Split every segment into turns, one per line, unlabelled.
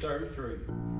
33.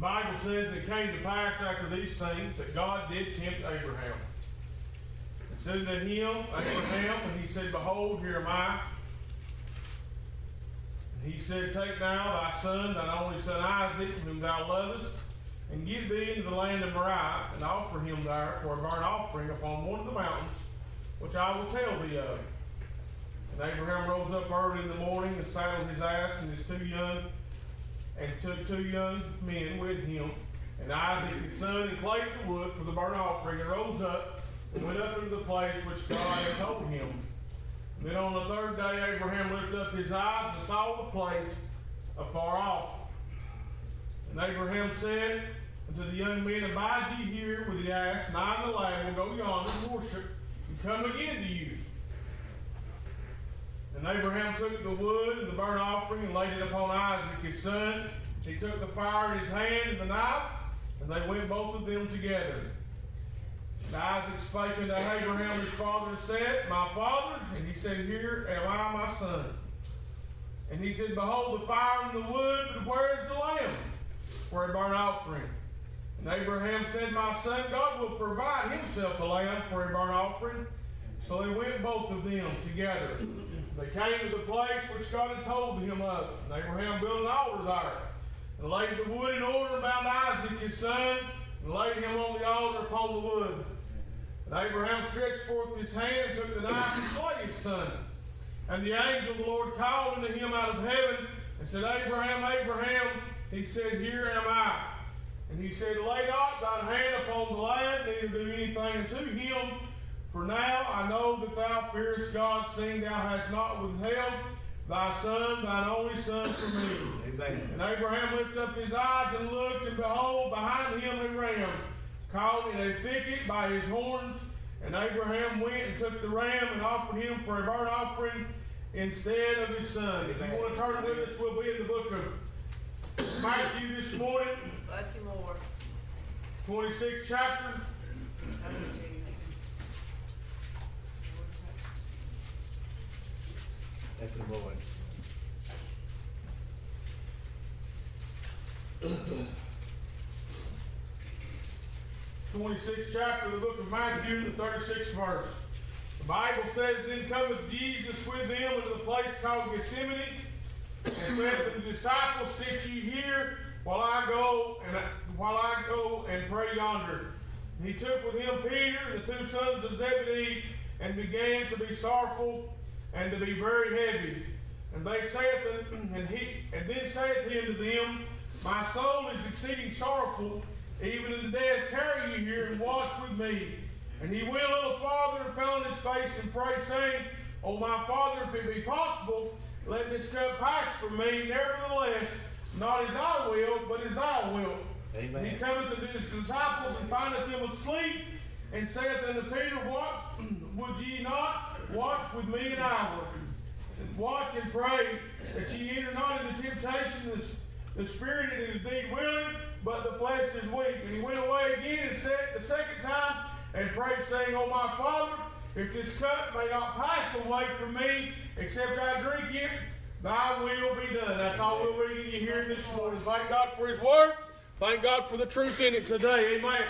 Bible says it came to pass after these things that God did tempt Abraham. And said to him, Abraham, and he said, Behold, here am I. And he said, Take now thy son, thine only son Isaac, whom thou lovest, and give thee into the land of Moriah, and offer him there for a burnt offering upon one of the mountains, which I will tell thee of. And Abraham rose up early in the morning and saddled his ass and his two young and took two young men with him, and Isaac his son, and clave the wood for the burnt offering, and rose up and went up into the place which God had told him. Then on the third day Abraham lifted up his eyes and saw the place afar off. And Abraham said unto the young men, Abide ye here with the ass, and I and the lad will go yonder and worship, and come again to you. And Abraham took the wood and the burnt offering and laid it upon Isaac his son. He took the fire in his hand and the knife, and they went both of them together. And Isaac spake unto Abraham his father and said, My father? And he said, Here am I, my son. And he said, Behold the fire and the wood, but where is the lamb for a burnt offering? And Abraham said, My son, God will provide himself a lamb for a burnt offering. So they went both of them together. They came to the place which God had told him of. And Abraham built an altar there, and laid the wood in order, and bound Isaac his son, and laid him on the altar upon the wood. And Abraham stretched forth his hand, and took the knife, and slay his son. And the angel of the Lord called unto him out of heaven, and said, Abraham, Abraham. He said, Here am I. And he said, Lay not thine hand upon the lad, neither do anything unto him. For now I know that thou fearest God, seeing thou hast not withheld thy son, thine only son, from me.
Amen.
And Abraham lifted up his eyes and looked, and behold, behind him a ram, caught in a thicket by his horns. And Abraham went and took the ram and offered him for a burnt offering instead of his son. If you want to turn with us, we'll be in the book of Matthew this morning,
Bless you, Lord.
26th chapter.
I.
26th chapter of the book of Matthew, the 36th verse. The Bible says, Then cometh Jesus with them into the place called Gethsemane, and said to the disciples, Sit ye here while I go and while I go and pray yonder. And he took with him Peter the two sons of Zebedee, and began to be sorrowful and to be very heavy. And they saith, and he, and then saith he unto them, My soul is exceeding sorrowful, even unto death. Tarry ye here and watch with me. And he went a little farther and fell on his face and prayed, saying, O my Father, if it be possible, let this cup pass from me. Nevertheless, not as I will, but as thou wilt.
Amen.
He cometh to his disciples and findeth them asleep, and saith unto Peter, What would ye not watch with me? And watch and pray that ye enter not into temptation. The, the spirit is indeed willing, but the flesh is weak. And he went away again and said the second time and prayed, saying, O my Father, if this cup may not pass away from me, except I drink it, thy will be done. That's all we'll read in you here this morning. Thank God for his word. Thank God for the truth in it today. Amen.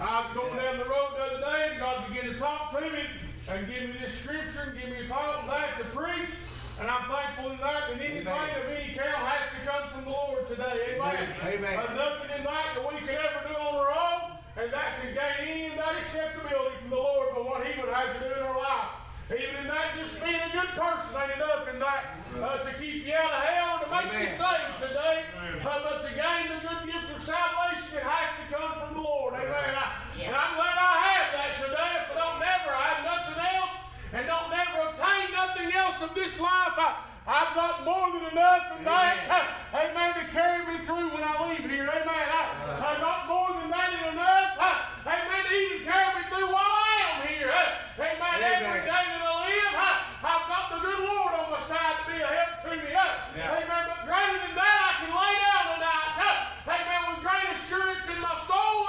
I was going down the road the other day, and God began to talk to me and give me this scripture and give me thought that to preach. And I'm thankful in that. And anything of any count has to come from the Lord today. Amen.
Amen.
There's nothing in that that we can ever do on our own, and that can gain any of that acceptability from the Lord but what He would have to do in our life. Even in that, just being a good person ain't enough in that uh, to keep you out of hell or to make you
Amen.
saved today. Uh, but to gain the good gift of salvation, it has to come from the Lord. Amen. I- And I'm glad I have that today. If I don't never have nothing else and don't never obtain nothing else of this life, I, I've got more than enough in that. Amen. To carry me through when I leave here. Amen. I, I've got more than that and enough. Amen. To even carry me through while I am here. Amen. Every day that I live, uh, I've got the good Lord on my side to be a help to me.
Yeah.
Amen. But greater than that, I can lay down tonight. Amen. With great assurance in my soul.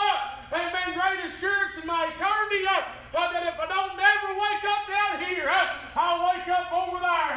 Amen. Great assurance in my eternity. That if I don't never wake up down here, I'll wake up over there.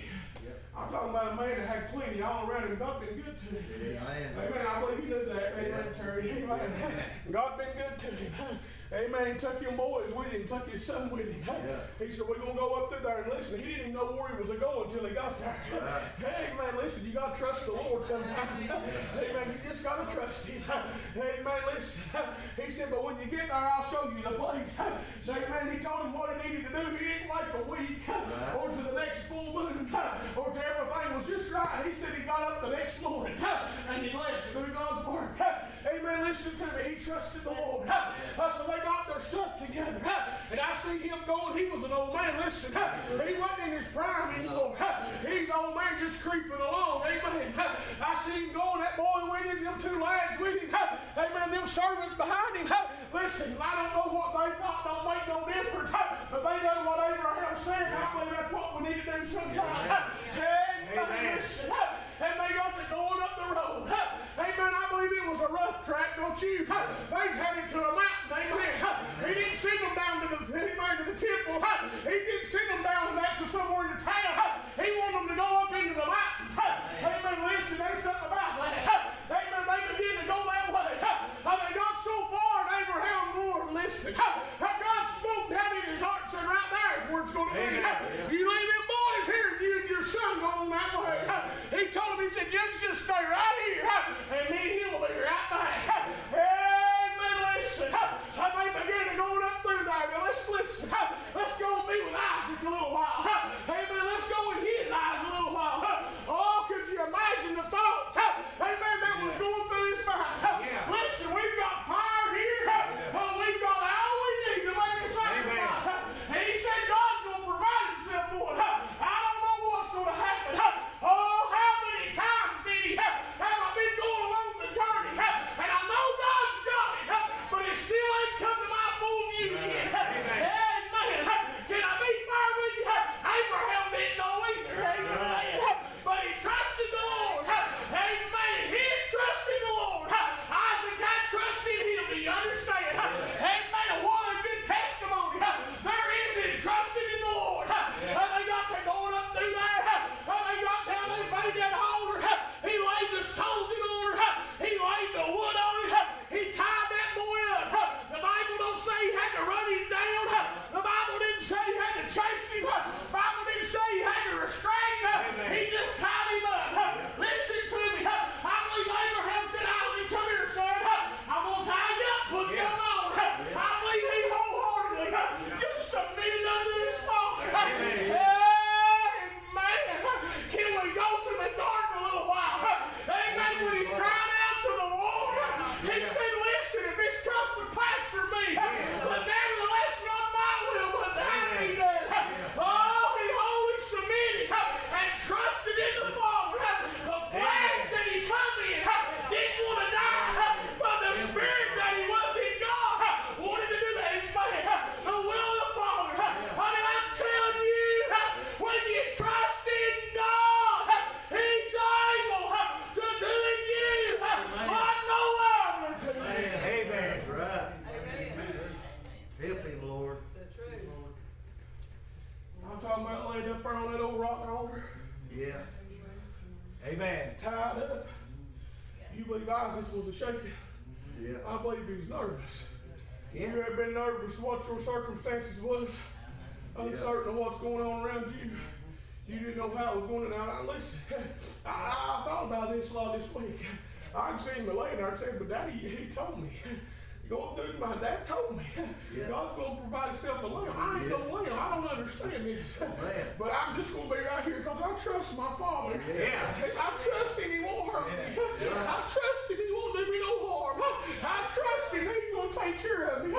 Listen to me.
Yeah.
I'm talking about a man that had plenty all around him. God been good to him.
Amen.
Amen. I believe you knew that. Amen. Terry. Amen. God been good to him. Amen. He took your boys with him, took your son with him.
Yeah.
He said, We're going to go up through there and listen. He didn't even know where he was going until he got there.
Right.
Amen. Listen, you got to trust the Lord sometimes. Amen. You just got to trust him. Amen. Listen. He said, But when you get there, I'll show you the place. Amen. He told him what he needed to do. He didn't wait a week or to the next full moon or to everything was just right. He said he got up the next morning and he left to do God's work. Amen. Listen to me. He trusted the Lord. Uh, so they got their stuff together. And I see him going. He was an old man. Listen, he wasn't in his prime anymore. He's an old man just creeping along. Amen. I see him going. That boy with him, them two lads with him. Amen. Them servants behind him. Listen, I don't know what they thought don't make no difference. But they know what Abraham said. I believe that's what we need to do sometimes. Amen.
Amen.
Listen, And they got to going up the road. Amen. I believe it was a rough track, don't you? They was headed to a mountain. Amen. He didn't send them down to the, amen, to the temple. He didn't send them down back to somewhere in the town. He wanted them to go up into the mountain. Amen. Listen, there's something about that. Amen. They began to go that way. They got so far, Abraham Lord, listen. How God spoke down in his heart and said, right there is where it's going to be.
Amen.
You leave them boys here, and you and your son going that way. He told him, he said, just, just stay right here, and him will be right back. Amen. Listen. And they began to go up through there. Now let's listen. Let's go and be with Isaac a little while. Amen. Let's go with his eyes a little while. Oh, could you imagine the thoughts? Amen. That was going believe Isaac was a shaking?
Yeah.
I believe he was nervous.
Yeah.
You ever been nervous what your circumstances was? Uncertain of what's going on around you. You didn't know how it was going to. Now, listen, I, I thought about this a lot this week. I can see him laying there and say, but Daddy, he told me. Going through my dad told me.
Yeah.
God's going to provide himself a lamb. I ain't
Yeah.
no lamb. I don't understand this.
man.
But I'm just going to be right here because I trust my Father.
Yeah.
I trust him, he won't hurt me.
Yeah.
I trust him, he won't do me no harm. I trust him, to of me.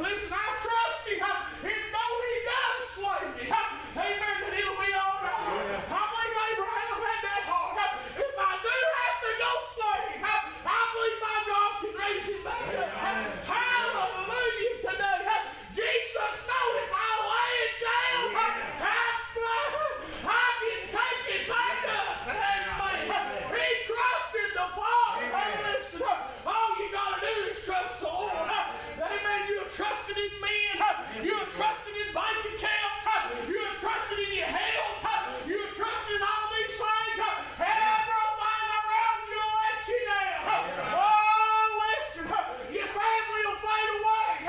Listen, I trust him. If though he does slay me, amen, then it'll be all right.
Yeah.
I believe Abraham had that heart. If I do have to go slay him, I believe my God can raise him back up. Hallelujah today. trusted in men. You are trusted in bank accounts. You are trusted in your health. You are trusted in all these things. Everything around you will let you down. Oh, listen, your family will fade away.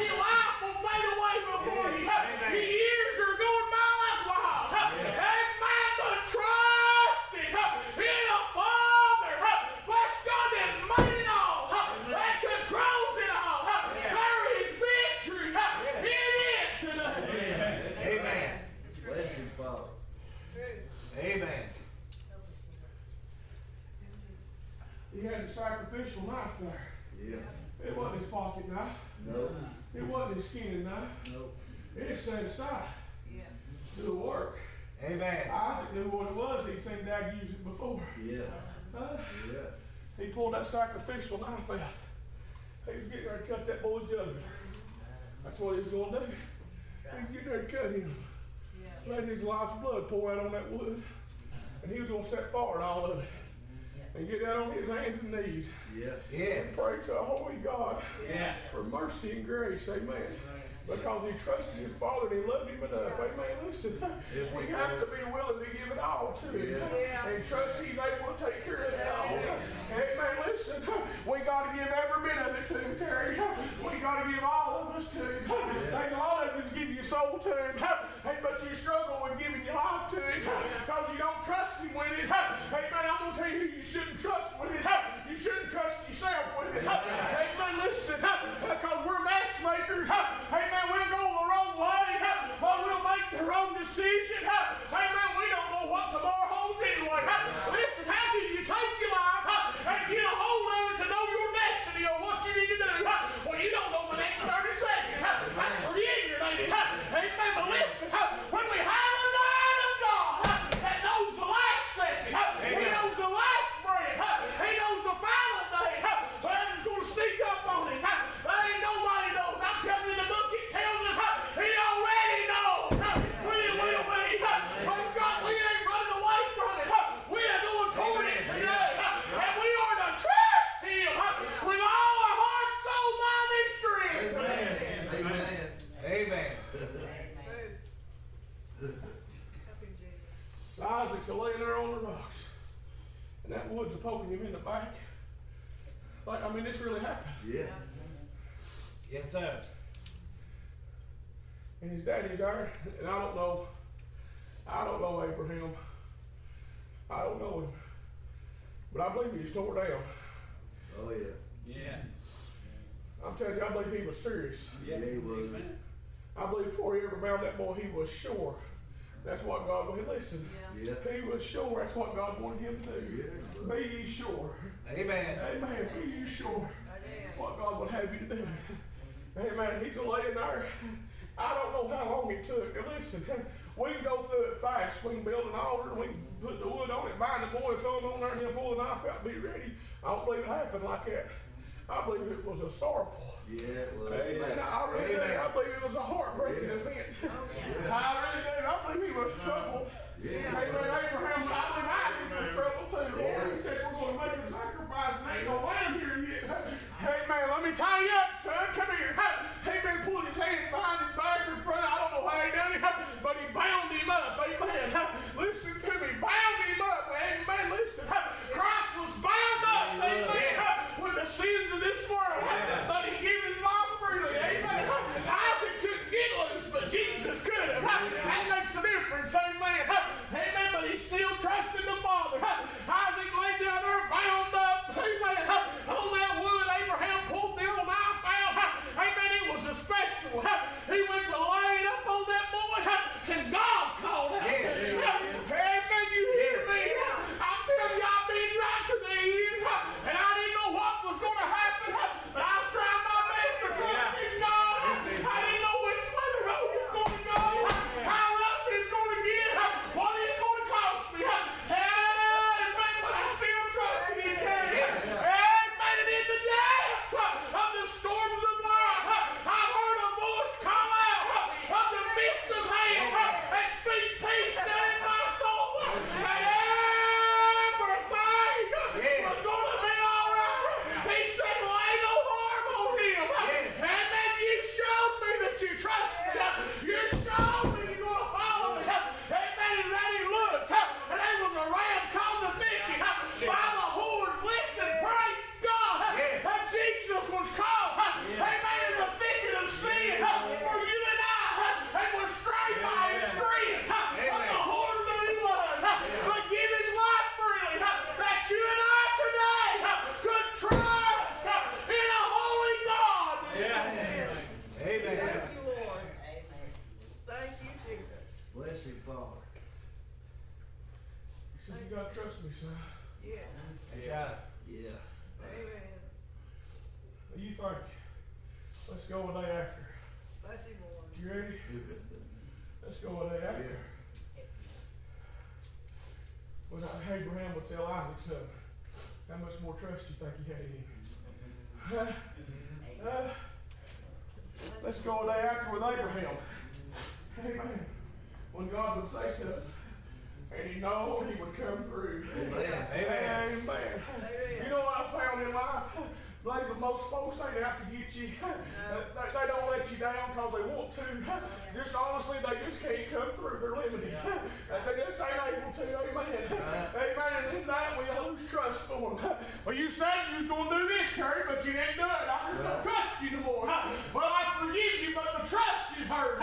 Your life will fade away before you. Your years are going by like wild. Amen. But trust in a Father. Bless God that made it all. That controls it all. There is victory in it today.
Amen.
Bless you, Father.
Amen.
He had a sacrificial knife there.
Yeah.
It wasn't his pocket knife.
No.
It wasn't his skinning knife.
No.
It is
Yeah.
to do the work.
Amen.
Isaac knew what it was. He'd seen Dad use it before.
Yeah.
Uh,
Yeah.
he pulled that sacrificial knife out. He was getting ready to cut that boy's jugular. That's what he was going to do. He was getting ready to cut him.
Yeah.
Let his life's blood pour out on that wood. And he was going to set forward all of it. And get down on his hands and knees.
Yeah.
Yeah.
And pray to a holy God
Yeah.
for mercy and grace. Amen. Because he trusted his father and he loved him enough. Amen. Listen, we have to be willing to give it all to him.
Yeah.
And trust he's able to take care of it all. Amen. Listen, we got to give every bit of it to him, Terry. We got to give all of us to him. There's a lot of us give your soul to him. Hey, but you struggle with giving your life to him because you don't trust him with it. Amen. I'm going to tell you who you shouldn't trust with it. You shouldn't trust yourself with it. Amen. Listen, because we're matchmakers. Amen. We'll go the wrong way. Or we'll make the wrong decision. Amen. We don't know what tomorrow holds anyway. Listen, how can you take your life and get a hold of it to know your destiny or what you need to do when you don't know the next 30 seconds? That's pretty ignorant, ain't it? Amen. But listen, when we have a God of God that knows the last second, He knows the last breath, He knows the final day, when He's going to sneak up on it. There ain't nobody knows. I'm telling you, the book it tells us He already knows when it will be. Praise God, we ain't running away from it. We are going toward it today. And we are to trust Him with all our heart, soul, mind, and strength.
Amen. Amen.
Amen.
Move. Help him, Jesus.
Isaac's a laying there on the rocks. And that wood's a poking him in the back. It's like, I mean, this really happened.
Yeah.
Yes, sir.
And his daddy's there. And I don't know. I don't know Abraham. I don't know him. But I believe he's tore down.
Oh yeah.
Yeah.
I'm telling you, I believe he was serious.
Yeah, he was.
I believe before he ever bound that boy, he was sure. That's what God wanted. Listen,
Yeah.
Yeah.
he was sure that's what God wanted him to do.
Yeah.
Be ye sure.
Amen.
Amen. Be ye sure.
Amen.
what God would have you to do. Amen. He's laying there. I don't know how long it took. Now listen, we can go through it fast. We can build an altar we can put the wood on it, bind the boy, throw him on there, and he'll pull the knife out be ready. I don't believe it happened like that. I believe it was a sorrowful.
Yeah, it was.
Amen. I really do.
Amen.
I believe it was a heartbreaking
Yeah.
event.
Oh, yeah.
I really do. I believe he was troubled.
Yeah.
Amen. Abraham, because they want to. just honestly, they just can't come through. They're limited. they just ain't able to. Amen. Amen. And in that, we lose trust for them. Well, you said you was going to do this, Terry, but you didn't do it. I just don't trust you no more. Well, I forgive you, but the trust is hurt.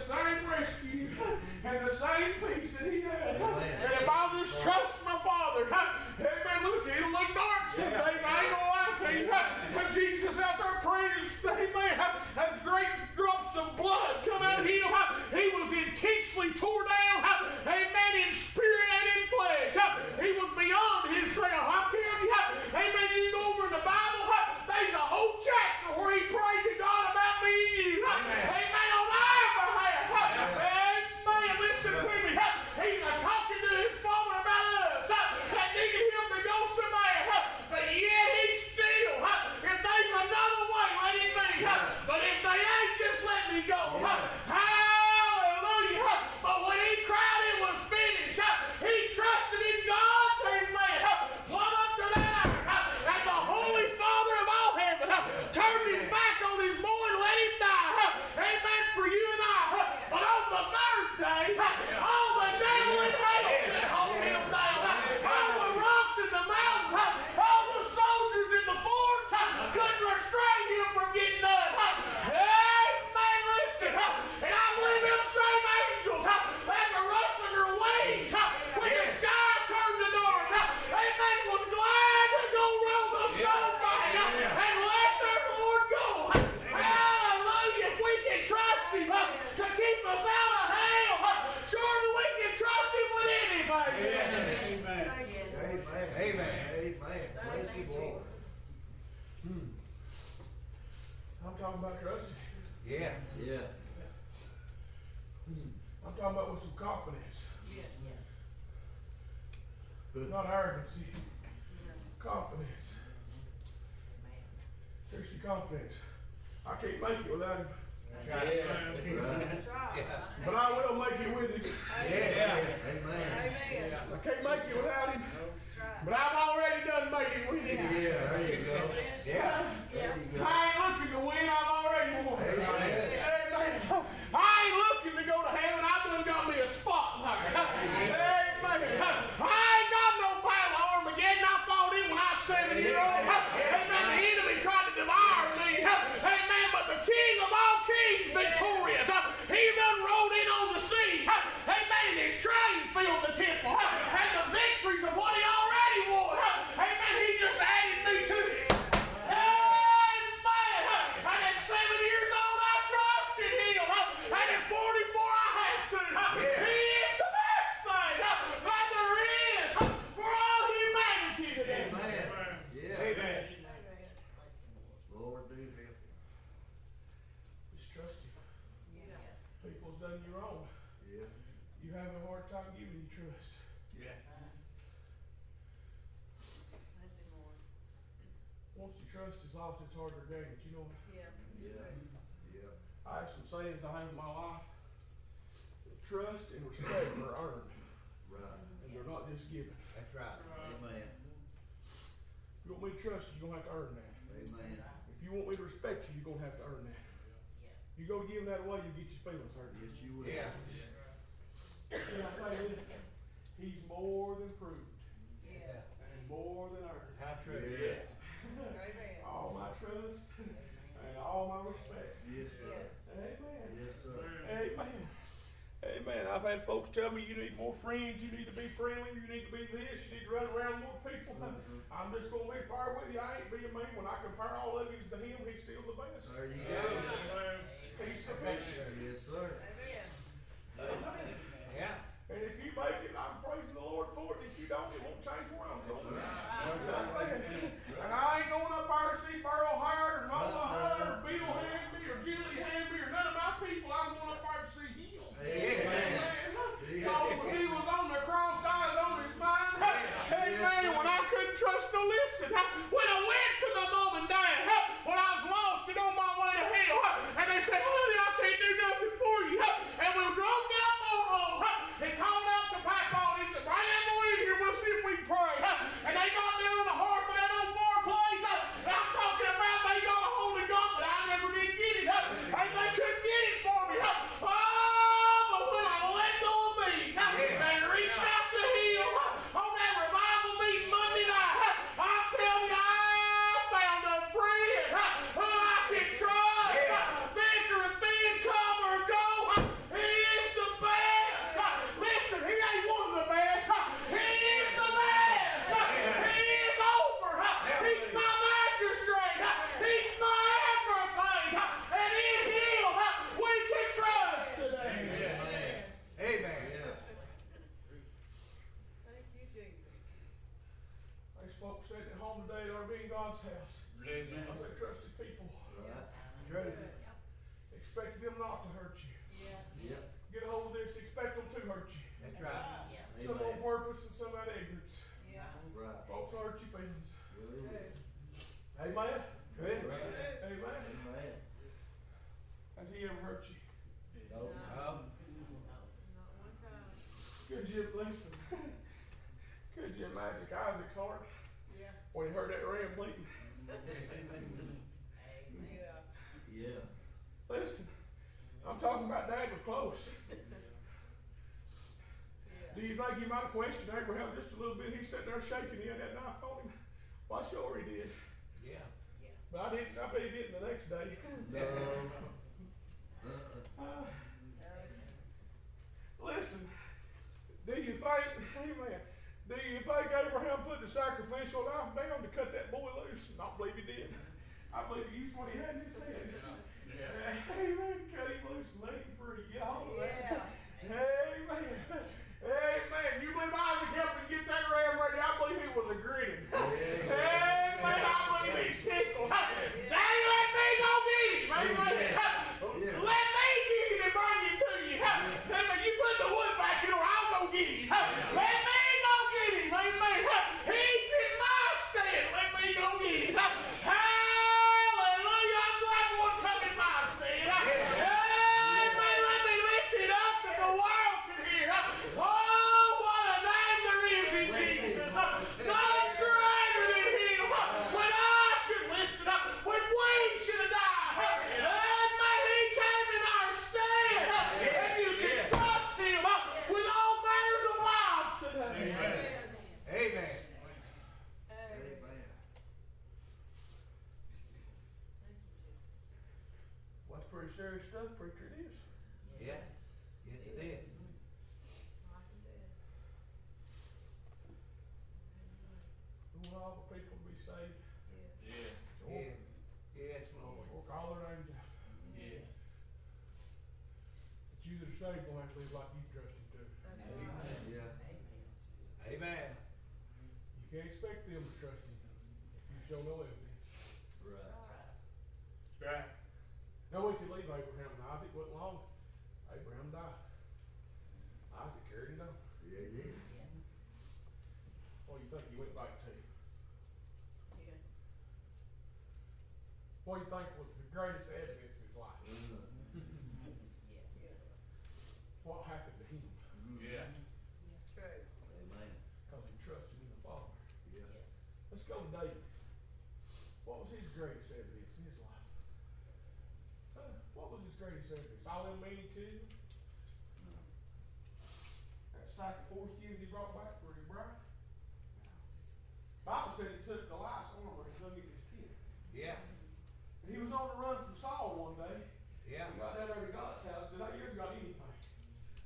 same rescue and the same peace that He
had.
And if I'll just trust Amen. Praise you, Lord.
Hmm.
I'm talking about trusting.
Yeah.
Yeah. Hmm.
I'm talking about with some confidence.
Yeah. yeah.
Not arrogancy. Yeah. Confidence. Christian confidence. I can't make it without him.
Yeah.
yeah.
But I will make it with him.
Yeah, Yeah. Amen.
Amen.
I can't make it without him. But I've already done made it with.
Yeah, there you go.
Yeah.
There you go.
I ain't looking to win, I've already won.
Amen.
Amen. I ain't looking to go to heaven, I've done got me a spotlight. Amen. I ain't got no battle Armageddon, I fought it when I was seven years old. Amen. The enemy tried to devour me. Amen. But the King of all kings victorious. He done rode in on the sea. Amen. His train filled the temple. And the victories of what he already won. Amen. He just added me to it. Amen. And at seven years old, I trusted him. And at 44, I have to. He is the best thing that there is for all humanity today.
Amen. Yeah.
Amen.
Amen.
Lord, do help.
Just trust him.
Yeah.
People's done you wrong.
Yeah.
You have a hard time giving you trust.
Yeah.
Bless him, Lord.
Once you trust is lost, it's harder to gain. You know,
Yeah.
Yeah. Yeah.
I have some sayings I have in my life. Trust and respect are earned,
Right.
and they're not just given.
That's right. Amen.
If you want me to trust you, you're gonna have to earn that.
Amen.
If you want me to respect you, you're gonna have to earn that. You go to giving that away, you get your feelings hurt.
Yes, you will.
Yeah.
Can I say this? He's more than proved
Yes.
and more than earned.
How true.
Yeah.
Amen.
All my trust and all my respect.
Yes, sir.
Amen.
Yes, sir.
Amen. Amen. I've had folks tell me you need more friends, you need to be friendly, you need to be this, you need to run around more people. Mm-hmm. I'm just gonna be fair with you. I ain't being mean. When I compare all of you to him, he's still the best.
There you go.
He's sufficient.
Yes, sir.
Amen.
Amen.
Yeah.
And if you make it, I'm praising the Lord for it. If you don't, it won't change where I'm going. And I ain't going up there to see Burl Hart or Noah Hunt or Bill Hanby or Julie Hanby or none of my people. I'm going up there to see him.
Amen.
Because when he was on the cross, I was on his mind. Amen. When I couldn't trust no listen. When I went to my mom and dad, when I was lost and on my way to hell, and they said, honey, I can't do nothing for you. And we drove down Monroe and called out to Papa and he said, bring that boy in here, we'll see if we can pray. And they got down on the hearth of that old fireplace. And I'm talking about they got a hold of God, but I never did get it. And they couldn't get it for me. Oh, but when I let go of me and reached out to him on that revival meeting Monday night, I'm telling you, I found a friend who I can trust. Thick or thin, come or go, he is the best. Listen, he ain't one of the best. He is the best. He is over. He's my magistrate. He's my everything. And in him we can trust today.
Amen.
Amen.
Yeah.
Thank you, Jesus.
There's folks sitting at home today that are being God's house.
Amen.
Because they trusted people.
Right.
True.
Expected them not to hurt you.
Yeah.
Yep.
Get a hold of this, expect them to hurt you.
That's right.
Some on
Amen.
purpose and some out of ignorance.
Yeah.
Right.
Folks will hurt your feelings.
Well, it is.
Amen.
True.
Right.
Amen.
Amen.
Has he ever hurt you?
No.
Um,
Not one time.
Could you listen? Could you imagine Isaac's heart
Yeah.
when he heard that ram bleating?
Yeah.
Yeah.
Listen, I'm talking about Dad was close. Do
Yeah.
You think he might have questioned Abraham just a little bit? He's sitting there shaking. He had that knife on him. Why, sure he did.
yeah. yeah.
But I didn't. I bet he didn't the next day.
No.
Uh, listen, do you think, amen, do you think Abraham put the sacrificial knife down to cut that boy loose? I believe he did. I believe he used what he had in his hand.
Yeah.
Amen. Cut him loose and let him free. Get hold of that.
Yeah.
Amen. Amen. You believe Isaac helped him get that ram ready? I believe he was a grinning.
Yeah.
Amen. I believe he's tickled. Daddy, let me go get him. Amen.
Yeah.
Let me get him and bring him to you. Amen. You pretty serious stuff, preacher, it is.
Yeah. Yes, it is.
I said.
We want all the people to be saved.
Yeah.
Yeah.
Work-
Yes, Lord.
Work all their names out.
Yeah.
But you that to live like you trust him too.
That's
Amen.
right.
Yeah. Amen.
You can't expect them to trust him if you show no evidence.
Right.
Right.
No, we could leave Abraham and Isaac, wasn't long. Abraham died. Isaac carried it on.
Yeah, yeah.
What do you think he went back to?
Yeah.
What do you think was the greatest evidence in his life?
Yeah.
What happened to him?
Yeah.
True.
Amen.
Because he trusted in the Father.
Yeah.
Let's go to David. What was his greatest evidence in his life? Uh, what was his greatest evidence? All them he killed? That sack of foreskins he brought back for his bride? Bible said he took Goliath's armor and hung it in his tent.
Yeah.
And he was on the run from Saul one day.
Yeah.
He got down there to God's house, said, I ain't got anything.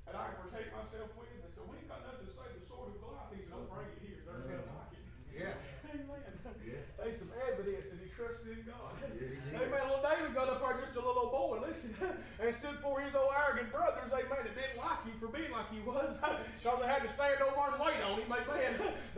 And I can protect myself with it. They said, we ain't got nothing to save the sword of Goliath. He said, don't bring it here. They're gonna like it.
Yeah.
Amen.
Yeah.
There's some evidence that he trusted in God.
Yeah, he did.
Amen. Little David got up there just a and stood for his old arrogant brothers, amen, that didn't like him for being like he was, because they had to stand over and wait on him, amen.